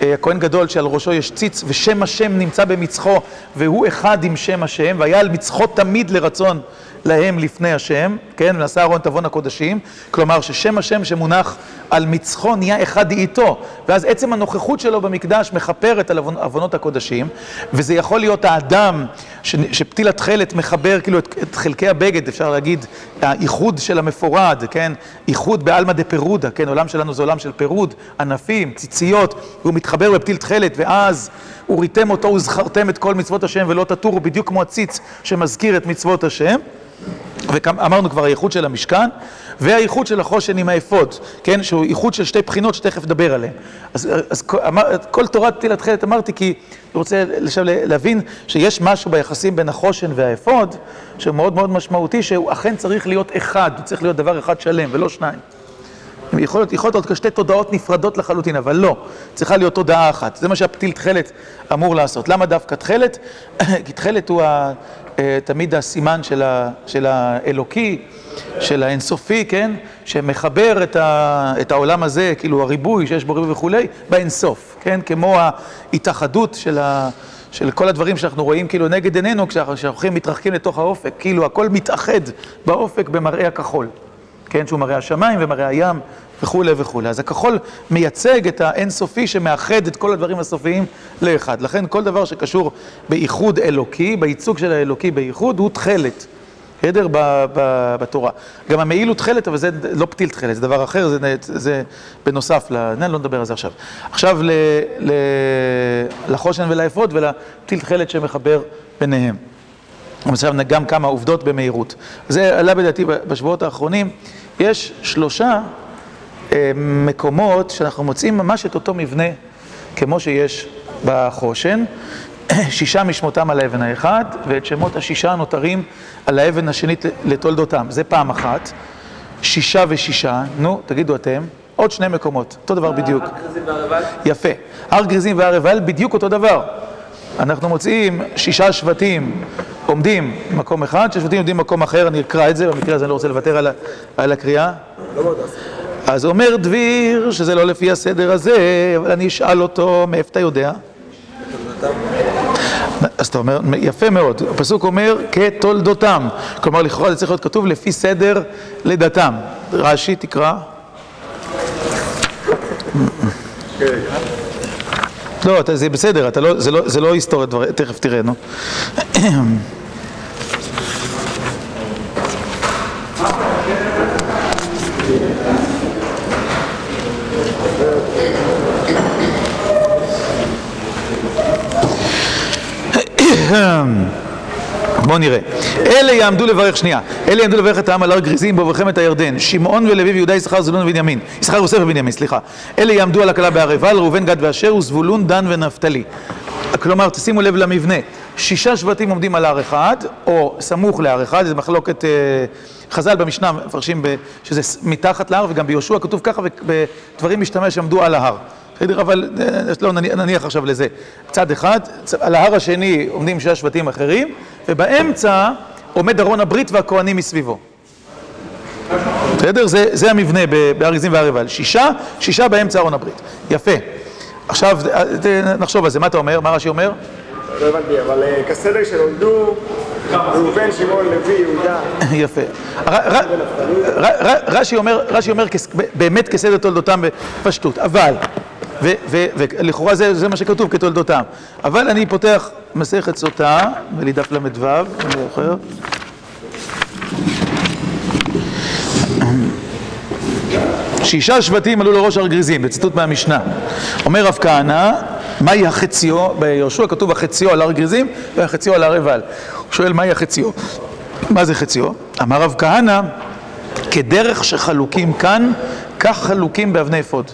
הכהן גדול שעל ראשו יש ציץ ושם השם נמצא במצחו והוא אחד עם שם השם והיה על מצחו תמיד לרצון להם לפני השם, כן, ונשא אהרון תבון הקודשים, כלומר ששם השם שמונח על מצחו נהיה אחד איתו, ואז עצם הנוכחות שלו במקדש מכפרת על עוונות הקודשים, וזה יכול להיות האדם ש, שפתיל התכלת מחבר כאילו את, את חלקי הבגד, אפשר להגיד, האיחוד של המפורד, כן, איחוד בעלמא דפירודה, כן, עולם שלנו זה עולם של פירוד, ענפים, ציציות, והוא מתחבר בפתיל תכלת, ואז וריתם אותו וזכרתם את כל מצוות השם ולא תטורו, בדיוק כמו הציץ שמזכיר את מצוות השם. ואמרנו כבר הייחוד של המשכן והייחוד של החושן עם האפוד, כן, שהוא ייחוד של שתי בחינות שתכף נדבר עליהן. אז, אז אמר, כל תורת תהילת תכלת אמרתי כי אני רוצה עכשיו להבין שיש משהו ביחסים בין החושן והאפוד שהוא מאוד מאוד משמעותי, שהוא אכן צריך להיות אחד, הוא צריך להיות דבר אחד שלם ולא שניים. יכול להיות, יכול להיות כשתי תודעות נפרדות לחלוטין, אבל לא, צריכה להיות תודעה אחת. זה מה שהפתיל תכלת אמור לעשות. למה דווקא תכלת? [coughs] כי תכלת הוא תמיד הסימן של, ה, של האלוקי, של האינסופי, כן? שמחבר את, ה, את העולם הזה, כאילו הריבוי שיש בו ריבוי וכולי, באינסוף, כן? כמו ההתאחדות של כל הדברים שאנחנו רואים כאילו נגד עינינו כשאנחנו מתרחקים לתוך האופק, כאילו הכל מתאחד באופק במראה הכחול, כן, שהוא מראה השמיים ומראה הים וכולי וכולי. אז הכחול מייצג את האינסופי שמאחד את כל הדברים הסופיים לאחד. לכן כל דבר שקשור בייחוד אלוקי, בייצוג של האלוקי בייחוד, הוא תכלת. בסדר? בתורה. גם המעיל הוא תכלת, אבל זה לא פתיל תכלת, זה דבר אחר, זה, זה בנוסף, אני לא נדבר על זה עכשיו. עכשיו ל, ל, לחושן ולאפוד ולפתיל תכלת שמחבר ביניהם. עכשיו גם כמה עובדות במהירות. זה עלה בדעתי בשבועות האחרונים. יש שלושה מקומות שאנחנו מוצאים ממש את אותו מבנה כמו שיש בחושן, [coughs] שישה משמותם על האבן האחד, ואת שמות השישה הנותרים על האבן השנית לתולדותם. זה פעם אחת. שישה ושישה, נו, תגידו אתם, עוד שני מקומות, אותו דבר בדיוק. והר עיבל? יפה. הר גריזים והר עיבל בדיוק אותו דבר. אנחנו מוצאים שישה שבטים עומדים במקום אחד, שישה שבטים עומדים במקום אחר, אני אקרא את זה, במקרה הזה אני לא רוצה לוותר על, על הקריאה. לא אז אומר דביר שזה לא לפי הסדר הזה, אבל אני אשאל אותו, מאיפה אתה יודע? אז אתה אומר, יפה מאוד, הפסוק אומר כתולדותם, כלומר לכאורה זה צריך להיות כתוב לפי סדר לידתם. רש"י, תקרא. לא, זה בסדר, לא, זה לא היסטוריה, תכף תראה, נו. בואו נראה. אלה יעמדו לברך, שנייה, אלה יעמדו לברך את העם על הר גריזים בעוברכם את הירדן, שמעון ולוי ויהודה יששכר זבולון ובנימין, יששכר יוסף ובנימין, סליחה. אלה יעמדו על הכלה בהר עיבל, ראובן גד ואשר וזבולון דן ונפתלי. כלומר, תשימו לב למבנה, שישה שבטים עומדים על הר אחד, או סמוך להר אחד, זו מחלוקת, חז"ל במשנה מפרשים שזה מתחת להר, וגם ביהושע כתוב ככה, ובדברים משתמש עמדו על ההר. בסדר, אבל לא, נניח עכשיו לזה. צד אחד, על ההר השני עומדים שישה שבטים אחרים, ובאמצע עומד ארון הברית והכוהנים מסביבו. בסדר? זה, זה המבנה בהר גזים והר עיבל. שישה, שישה באמצע ארון הברית. יפה. עכשיו, נחשוב על זה. מה אתה אומר? מה רש"י אומר? לא הבנתי, אבל כסדר שנולדו, ראובן, שמעון, לוי, יהודה. [laughs] יפה. רש"י אומר באמת כסדר תולדותם בפשטות, אבל ולכאורה זה, זה מה שכתוב כתולדותם. אבל אני פותח מסכת סוטה, נדמה ל"ו, אני זוכר. שישה שבטים עלו לראש הר גריזים, בציטוט מהמשנה. אומר רב כהנא, מהי החציו? ביהושע כתוב החציו על הר גריזים והחציו על הר עיבל. הוא שואל מהי החציו? מה זה חציו? אמר רב כהנא, כדרך שחלוקים כאן, כך חלוקים באבני אפוד.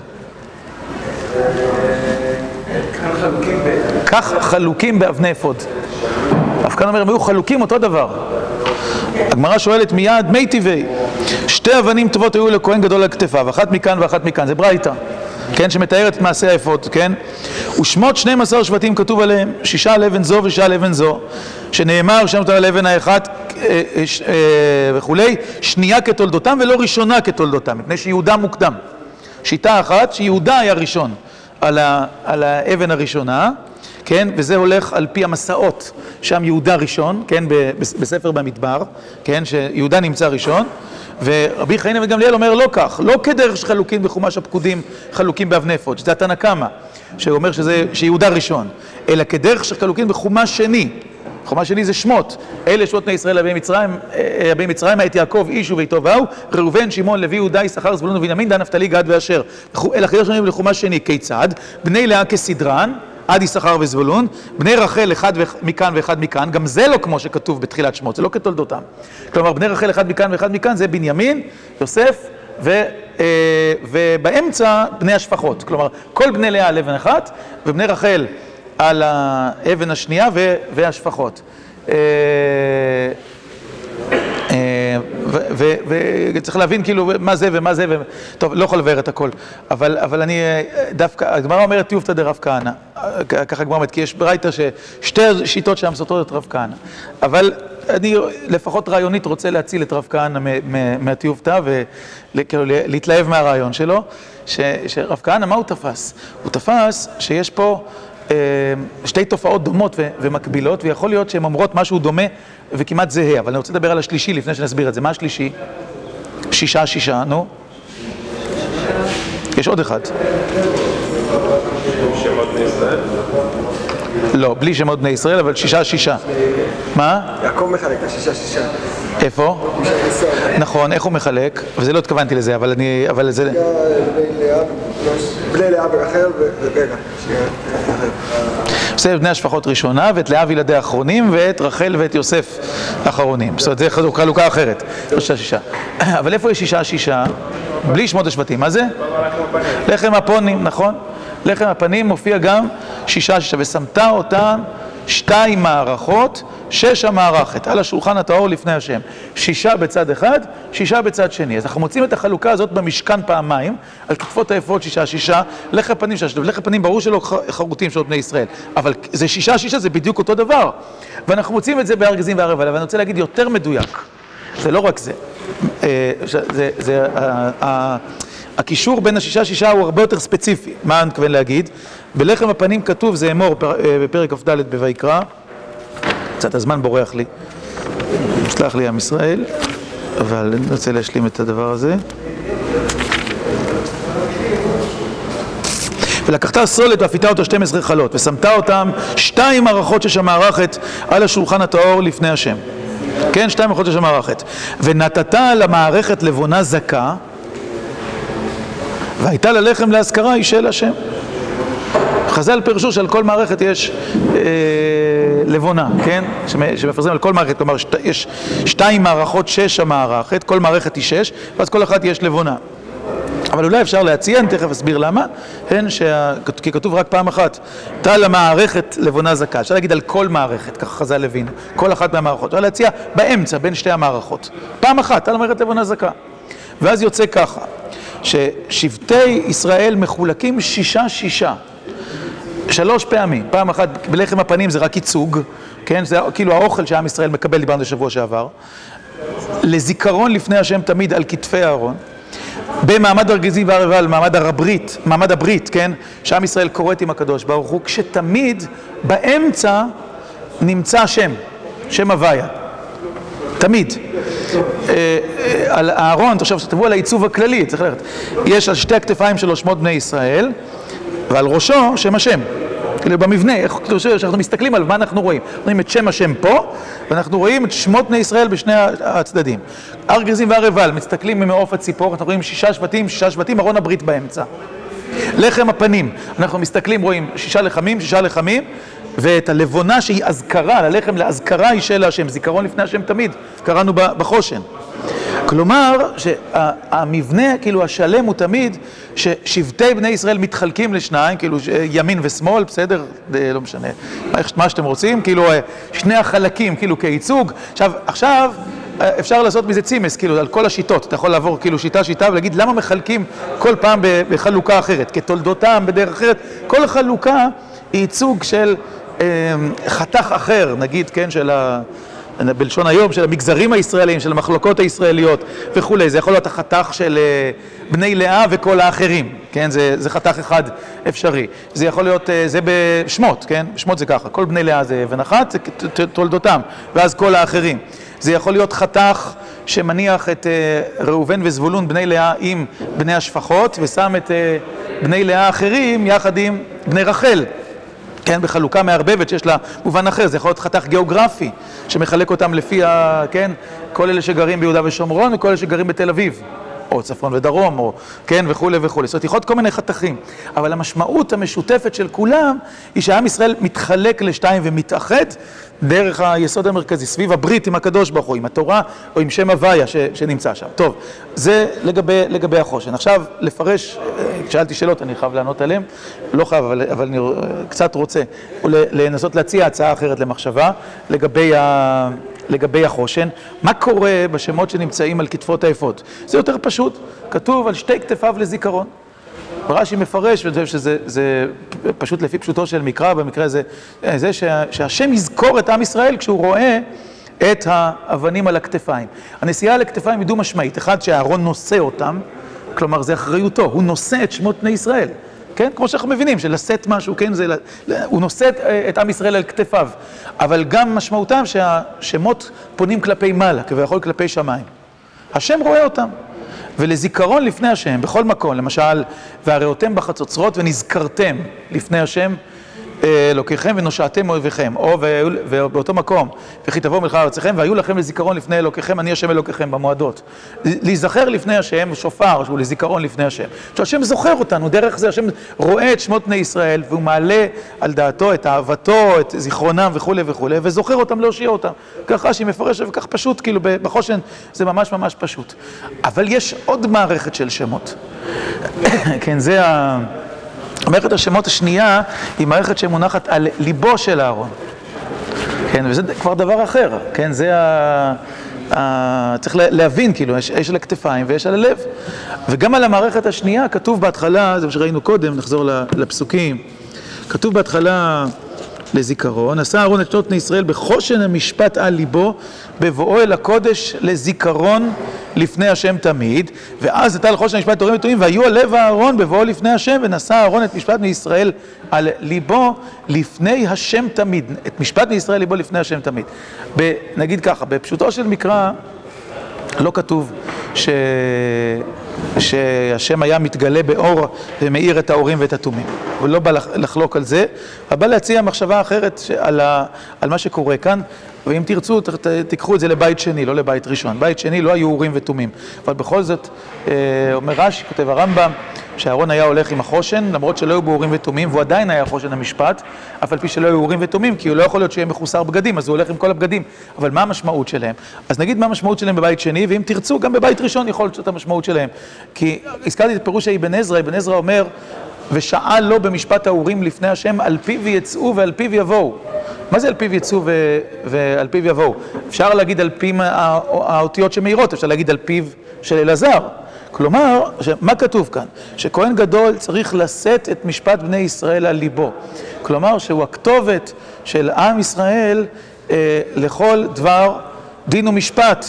כך חלוקים באבני אפוד. רב כהנא אומר, הם היו חלוקים אותו דבר. הגמרא שואלת מיד, מי טבעי, שתי אבנים טובות היו לכהן גדול על כתפיו, אחת מכאן ואחת מכאן, זה ברייתא, כן, שמתארת את מעשה האפוד, כן? ושמות 12 שבטים כתוב עליהם, שישה על אבן זו ושישה על אבן זו, שנאמר שם על אבן האחת אה, אה, אה, וכולי, שנייה כתולדותם ולא ראשונה כתולדותם, מפני שיהודה מוקדם. שיטה אחת, שיהודה היה ראשון על, ה, על האבן הראשונה, כן, וזה הולך על פי המסעות, שם יהודה ראשון, כן, בספר במדבר, כן, שיהודה נמצא ראשון, ורבי חיינה וגמליאל אומר לא כך, לא כדרך שחלוקים בחומש הפקודים חלוקים באבני אפוד, שזה התנא קמא, שאומר שזה, שיהודה ראשון, אלא כדרך שחלוקים בחומש שני, חומש שני זה שמות, אלה שמות בני ישראל אבי מצרים, אה, אבי מצרים, את יעקב איש וביתו באו, ראובן, שמעון, לוי, יהודה, יששכר, זבולון ובנימין, דן, נפתלי, גד ואשר. אלא חידוש שונים לחומש שני, כיצד? בני לאה כסדרן, עד יששכר וזבולון, בני רחל אחד מכאן ואחד מכאן, גם זה לא כמו שכתוב בתחילת שמות, זה לא כתולדותם. כלומר, בני רחל אחד מכאן ואחד מכאן זה בנימין, יוסף, ו, אה, ובאמצע בני השפחות. כלומר, כל בני לאה על אבן אחת, ובני רחל על האבן השנייה והשפחות. אה, וצריך להבין כאילו מה זה ומה זה, טוב, לא יכול לבאר את הכל, אבל אני דווקא, הגמרא אומרת טיובתא דרב כהנא, ככה הגמרא אומרת, כי יש ברייתא ששתי שיטות שם סותרות את רב כהנא, אבל אני לפחות רעיונית רוצה להציל את רב כהנא מהטיובתא ולהתלהב מהרעיון שלו, שרב כהנא, מה הוא תפס? הוא תפס שיש פה שתי תופעות דומות ומקבילות, ויכול להיות שהן אומרות משהו דומה וכמעט זהה, אבל אני רוצה לדבר על השלישי לפני שנסביר את זה. מה השלישי? שישה, שישה, נו. יש עוד אחד. לא, בלי שמות בני ישראל, אבל שישה שישה. מה? יעקב מחלק את השישה שישה. איפה? נכון, איך הוא מחלק? וזה לא התכוונתי לזה, אבל אני... אבל זה... בני לאה ורחל ורגע. בסדר, בני השפחות ראשונה, ואת לאה וילדי האחרונים, ואת רחל ואת יוסף האחרונים. זאת אומרת, זה חלוקה אחרת. שישה שישה. [clears throat] אבל איפה יש שישה שישה? בלי שמות השבטים. מה זה? לחם הפונים, נכון? לחם הפנים מופיע גם שישה שישה, ושמת אותם שתיים מערכות, שש המערכת, על השולחן הטהור לפני השם. שישה בצד אחד, שישה בצד שני. אז אנחנו מוצאים את החלוקה הזאת במשכן פעמיים, על כתפות האפוד שישה, שישה, לחם פנים שישה. לחם פנים ברור שלא חרוטים של בני ישראל, אבל זה שישה, שישה, זה בדיוק אותו דבר. ואנחנו מוצאים את זה בהר גזים והר עיבל, ואני רוצה להגיד יותר מדויק. זה לא רק זה. אה, זה, זה, הקישור בין השישה שישה הוא הרבה יותר ספציפי. מה אני מתכוון להגיד? בלחם הפנים כתוב, זה אמור אה, בפרק כ"ד בויקרא, קצת הזמן בורח לי, סלח לי עם ישראל, אבל אני רוצה להשלים את הדבר הזה. ולקחת סולת ואפיתה אותו 12 חלות, ושמת אותם שתיים מערכות של המערכת על השולחן הטהור לפני השם. כן, שתיים מערכות של המערכת. ונתת למערכת לבונה זכה, והייתה ללחם להשכרה היא של השם. חז"ל פירשו שעל כל מערכת יש אה, לבונה, כן? שמפרסם על כל מערכת, כלומר שת, יש שתיים מערכות שש המערכת, כל מערכת היא שש, ואז כל אחת יש לבונה. אבל אולי אפשר להציע, אני תכף אסביר למה, הן שה... כי כתוב רק פעם אחת, תא למערכת לבונה זכה. אפשר להגיד על כל מערכת, ככה חז"ל הבינו, כל אחת מהמערכות. אפשר להציע באמצע, בין שתי המערכות. פעם אחת, תא למערכת לבונה זכה. ואז יוצא ככה, ששבטי ישראל מחולקים שישה שישה. שלוש פעמים, פעם אחת בלחם הפנים זה רק ייצוג, כן, זה כאילו האוכל שעם ישראל מקבל, דיברנו בשבוע שעבר, לזיכרון לפני השם תמיד על כתפי הארון, במעמד הרגזי והרבל, מעמד הרברית, מעמד הברית, כן, שעם ישראל כורת עם הקדוש ברוך הוא, כשתמיד באמצע נמצא שם, שם הוויה, תמיד. אה, אה, על הארון, עכשיו תחשבו על העיצוב הכללי, צריך ללכת, יש על שתי הכתפיים שלו שמות בני ישראל, ועל ראשו שם השם. כאילו במבנה, איך, כאילו כשאנחנו מסתכלים על מה אנחנו רואים. רואים את שם השם פה, ואנחנו רואים את שמות בני ישראל בשני הצדדים. הר גריזים והר עיבל, מסתכלים ממעוף הציפור, אנחנו רואים שישה שבטים, שישה שבטים, ארון הברית באמצע. לחם הפנים, אנחנו מסתכלים, רואים שישה לחמים, שישה לחמים, ואת הלבונה שהיא אזכרה, ללחם לאזכרה היא של השם, זיכרון לפני השם תמיד, קראנו בחושן. כלומר, שהמבנה, כאילו השלם הוא תמיד ששבטי בני ישראל מתחלקים לשניים, כאילו ימין ושמאל, בסדר? לא משנה, מה שאתם רוצים, כאילו שני החלקים, כאילו כייצוג. עכשיו, עכשיו אפשר לעשות מזה צימס, כאילו, על כל השיטות. אתה יכול לעבור כאילו שיטה-שיטה ולהגיד למה מחלקים כל פעם בחלוקה אחרת, כתולדותם, בדרך אחרת. כל חלוקה היא ייצוג של אה, חתך אחר, נגיד, כן, של ה... בלשון היום, של המגזרים הישראלים, של המחלוקות הישראליות וכולי. זה יכול להיות החתך של בני לאה וכל האחרים, כן? זה, זה חתך אחד אפשרי. זה יכול להיות, זה בשמות, כן? בשמות זה ככה, כל בני לאה זה אבן אחת, זה תולדותם, ואז כל האחרים. זה יכול להיות חתך שמניח את ראובן וזבולון, בני לאה, עם בני השפחות, ושם את בני לאה האחרים יחד עם בני רחל. כן, בחלוקה מערבבת שיש לה מובן אחר, זה יכול להיות חתך גיאוגרפי שמחלק אותם לפי, ה, כן, כל אלה שגרים ביהודה ושומרון וכל אלה שגרים בתל אביב, או צפון ודרום, או כן, וכולי וכולי. זאת אומרת, יכול להיות כל מיני חתכים, אבל המשמעות המשותפת של כולם היא שעם ישראל מתחלק לשתיים ומתאחד דרך היסוד המרכזי, סביב הברית עם הקדוש ברוך הוא, עם התורה או עם שם הוויה ש, שנמצא שם. טוב, זה לגבי, לגבי החושן. עכשיו, לפרש, שאלתי שאלות, אני חייב לענות עליהן, לא חייב, אבל, אבל אני קצת רוצה לנסות להציע הצעה אחרת למחשבה לגבי, ה, לגבי החושן. מה קורה בשמות שנמצאים על כתפות האפוד? זה יותר פשוט, כתוב על שתי כתפיו לזיכרון. רש"י מפרש, ואני חושב שזה פשוט לפי פשוטו של מקרא, במקרה הזה, זה שהשם יזכור את עם ישראל כשהוא רואה את האבנים על הכתפיים. הנשיאה על הכתפיים היא דו משמעית, אחד שהארון נושא אותם, כלומר זה אחריותו, הוא נושא את שמות בני ישראל, כן? כמו שאנחנו מבינים, שלשאת משהו, כן? זה, הוא נושא את עם ישראל על כתפיו, אבל גם משמעותם שהשמות פונים כלפי מעלה, כביכול כלפי שמיים. השם רואה אותם. ולזיכרון לפני השם, בכל מקום, למשל, והראותם בחצוצרות ונזכרתם לפני השם אלוקיכם ונושעתם אויביכם, או באותו מקום, וכי תבואו מלכה ארציכם, והיו לכם לזיכרון לפני אלוקיכם, אני השם אלוקיכם במועדות. להיזכר לפני השם, שופר, שהוא לזיכרון לפני השם. שהשם זוכר אותנו, דרך זה השם רואה את שמות בני ישראל, והוא מעלה על דעתו את אהבתו, את זיכרונם וכולי וכולי, וזוכר אותם להושיע אותם. כך רש"י מפרש, וכך פשוט, כאילו בחושן זה ממש ממש פשוט. אבל יש עוד מערכת של שמות. [coughs] כן, זה ה... מערכת השמות השנייה היא מערכת שמונחת על ליבו של אהרון. כן, וזה כבר דבר אחר, כן, זה ה... ה... צריך להבין, כאילו, יש, יש על הכתפיים ויש על הלב. וגם על המערכת השנייה כתוב בהתחלה, זה מה שראינו קודם, נחזור לפסוקים, כתוב בהתחלה לזיכרון, עשה אהרון את שנות בני ישראל בחושן המשפט על ליבו, בבואו אל הקודש לזיכרון לפני השם תמיד, ואז נטל חושן המשפט תורים וטובים, והיו על לב אהרון בבואו לפני השם, ונשא אהרון את משפט בני ישראל על ליבו לפני השם תמיד, את משפט בני ישראל ליבו לפני השם תמיד. נגיד ככה, בפשוטו של מקרא לא כתוב ש... שהשם היה מתגלה באור ומאיר את האורים ואת התומים. הוא לא בא לחלוק על זה, אבל בא להציע מחשבה אחרת על, מה שקורה כאן, ואם תרצו, ת... תיקחו את זה לבית שני, לא לבית ראשון. בית שני לא היו אורים ותומים, אבל בכל זאת, אה, אומר רש"י, כותב הרמב"ם, שאהרון היה הולך עם החושן, למרות שלא היו בו אורים ותומים, והוא עדיין היה חושן המשפט, אף על פי שלא היו אורים ותומים, כי הוא לא יכול להיות שיהיה מחוסר בגדים, אז הוא הולך עם כל הבגדים. אבל מה המשמעות שלהם? אז נגיד מה המשמעות שלהם בבית שני, ואם תרצו, גם בבית ראשון יכול להיות המשמעות שלהם. כי הזכרתי את פירוש האבן עזרא, אבן עזרא אומר, ושאל לו במשפט האורים לפני השם, על פיו יצאו ועל פיו יבואו. מה זה על פיו יצאו ו... ועל פיו יבואו? אפשר להגיד על פיו האותיות שמאירות, אפשר להגיד על פיו של אלעזר. כלומר, מה כתוב כאן? שכהן גדול צריך לשאת את משפט בני ישראל על ליבו. כלומר, שהוא הכתובת של עם ישראל אה, לכל דבר דין ומשפט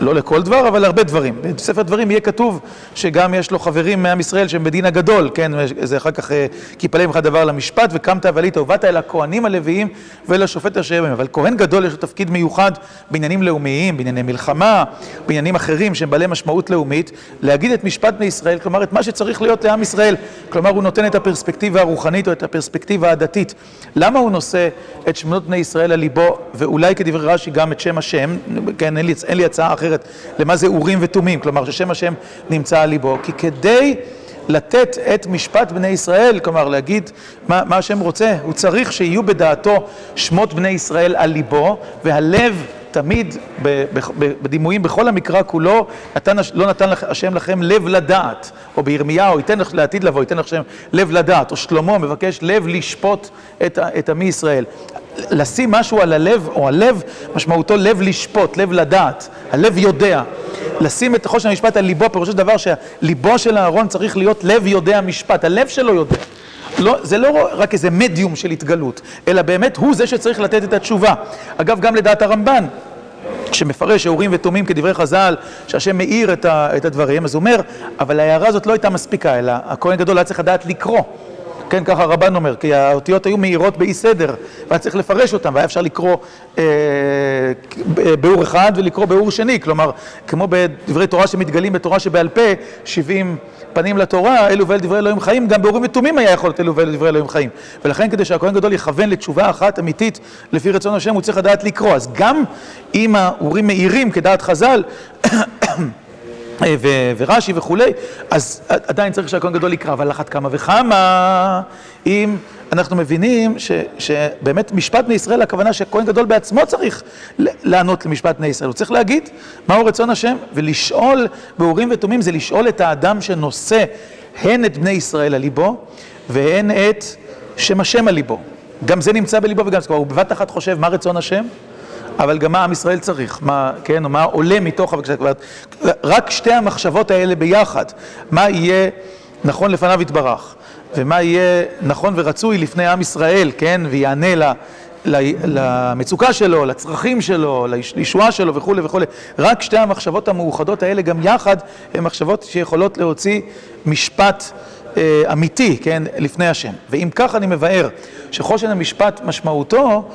לא לכל דבר, אבל להרבה דברים. בספר דברים יהיה כתוב שגם יש לו חברים מעם ישראל שהם בדין הגדול, כן? זה אחר כך, כי יפלא ממך דבר למשפט, וקמת ועלית ובאת אל הכהנים הלוויים ואל השופט אשר בהם. אבל כהן גדול יש לו תפקיד מיוחד בעניינים לאומיים, בענייני מלחמה, בעניינים אחרים שהם בעלי משמעות לאומית, להגיד את משפט בני ישראל, כלומר את מה שצריך להיות לעם ישראל. כלומר הוא נותן את הפרספקטיבה הרוחנית או את הפרספקטיבה הדתית. למה הוא נושא את שמות בני ישראל על ליבו, ואולי כדברי רש"י גם את שם השם, כן, אין לי, אין לי הצעה אחרת למה זה אורים ותומים, כלומר ששם השם נמצא על ליבו, כי כדי לתת את משפט בני ישראל, כלומר להגיד מה, מה השם רוצה, הוא צריך שיהיו בדעתו שמות בני ישראל על ליבו, והלב תמיד בדימויים בכל המקרא כולו, נתן, לא נתן השם לכם לב לדעת, או בירמיהו, ייתן לך לעתיד לבוא, ייתן לך השם לב לדעת, או שלמה מבקש לב לשפוט את, את עמי ישראל. לשים משהו על הלב, או הלב, משמעותו לב לשפוט, לב לדעת, הלב יודע. לשים את חושן המשפט על ליבו, פירושו של דבר שהליבו של אהרון צריך להיות לב יודע משפט, הלב שלו יודע. לא, זה לא רק איזה מדיום של התגלות, אלא באמת הוא זה שצריך לתת את התשובה. אגב, גם לדעת הרמב"ן, שמפרש אורים ותומים כדברי חז"ל, שהשם מאיר את, ה, את הדברים, אז הוא אומר, אבל ההערה הזאת לא הייתה מספיקה, אלא הכהן גדול היה צריך לדעת לקרוא. כן, ככה הרבן אומר, כי האותיות היו מאירות באי סדר, והיה צריך לפרש אותן, והיה אפשר לקרוא אה, באור אחד ולקרוא באור שני, כלומר, כמו בדברי תורה שמתגלים בתורה שבעל פה, 70 פנים לתורה, אלו ואל דברי אלוהים חיים, גם באורים ותומים היה יכול להיות אלו ואל דברי אלוהים חיים. ולכן כדי שהכהן גדול יכוון לתשובה אחת אמיתית לפי רצון השם, הוא צריך לדעת לקרוא. אז גם אם האורים מאירים כדעת חז"ל, ורש"י וכולי, אז עדיין צריך שהכהן גדול יקרא, אבל אחת כמה וכמה, אם אנחנו מבינים ש, שבאמת משפט בני ישראל, הכוונה שהכהן גדול בעצמו צריך לענות למשפט בני ישראל, הוא צריך להגיד מהו רצון השם, ולשאול באורים ותומים זה לשאול את האדם שנושא הן את בני ישראל על ליבו, והן את שם השם על ליבו. גם זה נמצא בליבו וגם זה, הוא בבת אחת חושב מה רצון השם, אבל גם מה עם ישראל צריך, מה, כן, או מה עולה מתוך, רק שתי המחשבות האלה ביחד, מה יהיה נכון לפניו יתברך, ומה יהיה נכון ורצוי לפני עם ישראל, כן, ויענה ל... למצוקה שלו, לצרכים שלו, לישועה שלו וכולי וכולי. רק שתי המחשבות המאוחדות האלה גם יחד הן מחשבות שיכולות להוציא משפט אה, אמיתי, כן, לפני השם. ואם כך אני מבאר שחושן המשפט משמעותו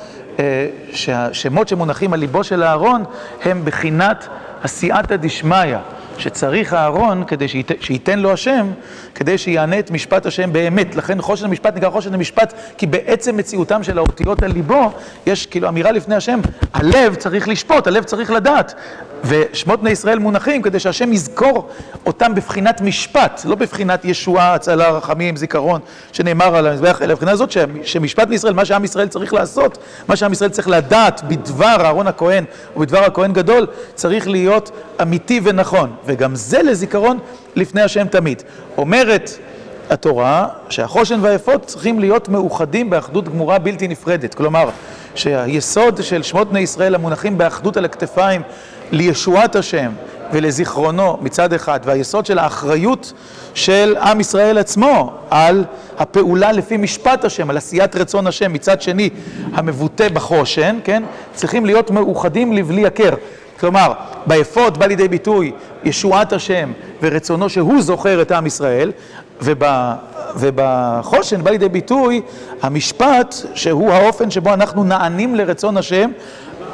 שהשמות שמונחים על ליבו של אהרון הם בחינת הסייעתא דשמיא, שצריך אהרון כדי שית, שייתן לו השם, כדי שיענה את משפט השם באמת. לכן חושן המשפט נקרא חושן המשפט, כי בעצם מציאותם של האותיות על ליבו, יש כאילו אמירה לפני השם, הלב צריך לשפוט, הלב צריך לדעת. ושמות בני ישראל מונחים כדי שהשם יזכור אותם בבחינת משפט, לא בבחינת ישועה, הצלה, רחמים, זיכרון, שנאמר על המזבח, אלא בבחינה הזאת שמשפט בני ישראל, מה שעם ישראל צריך לעשות, מה שעם ישראל צריך לדעת בדבר אהרון הכהן ובדבר הכהן גדול, צריך להיות אמיתי ונכון. וגם זה לזיכרון לפני השם תמיד. אומרת התורה שהחושן והאפוד צריכים להיות מאוחדים באחדות גמורה בלתי נפרדת. כלומר, שהיסוד של שמות בני ישראל המונחים באחדות על הכתפיים לישועת השם ולזיכרונו מצד אחד, והיסוד של האחריות של עם ישראל עצמו על הפעולה לפי משפט השם, על עשיית רצון השם מצד שני המבוטא בחושן, כן? צריכים להיות מאוחדים לבלי הכר. כלומר, באפוד בא לידי ביטוי ישועת השם ורצונו שהוא זוכר את עם ישראל, וב... ובחושן בא לידי ביטוי המשפט שהוא האופן שבו אנחנו נענים לרצון השם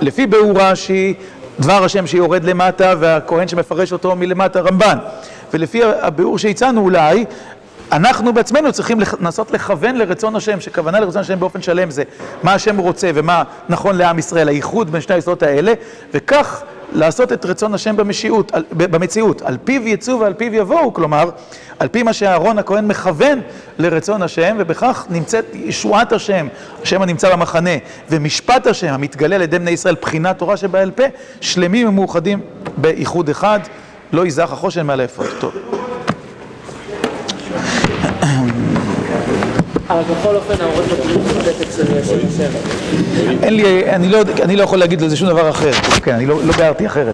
לפי ביאור רש"י, דבר השם שיורד למטה והכהן שמפרש אותו מלמטה רמב"ן. ולפי הביאור שהצענו אולי אנחנו בעצמנו צריכים לנסות לכוון לרצון השם, שכוונה לרצון השם באופן שלם זה מה השם רוצה ומה נכון לעם ישראל, הייחוד בין שני היסודות האלה, וכך לעשות את רצון השם במשיעות, במציאות, על פיו יצאו ועל פיו יבואו, כלומר, על פי מה שאהרון הכהן מכוון לרצון השם, ובכך נמצאת ישועת השם, השם הנמצא במחנה, ומשפט השם המתגלה על ידי בני ישראל, בחינת תורה שבעל פה, שלמים ומאוחדים באיחוד אחד, לא יזרח החושן מעל האפוד. טוב. אבל בכל אופן ההורים מדברים את של השם. אין לי, אני לא יכול להגיד לזה שום דבר אחר, כן, אני לא ביארתי אחרת.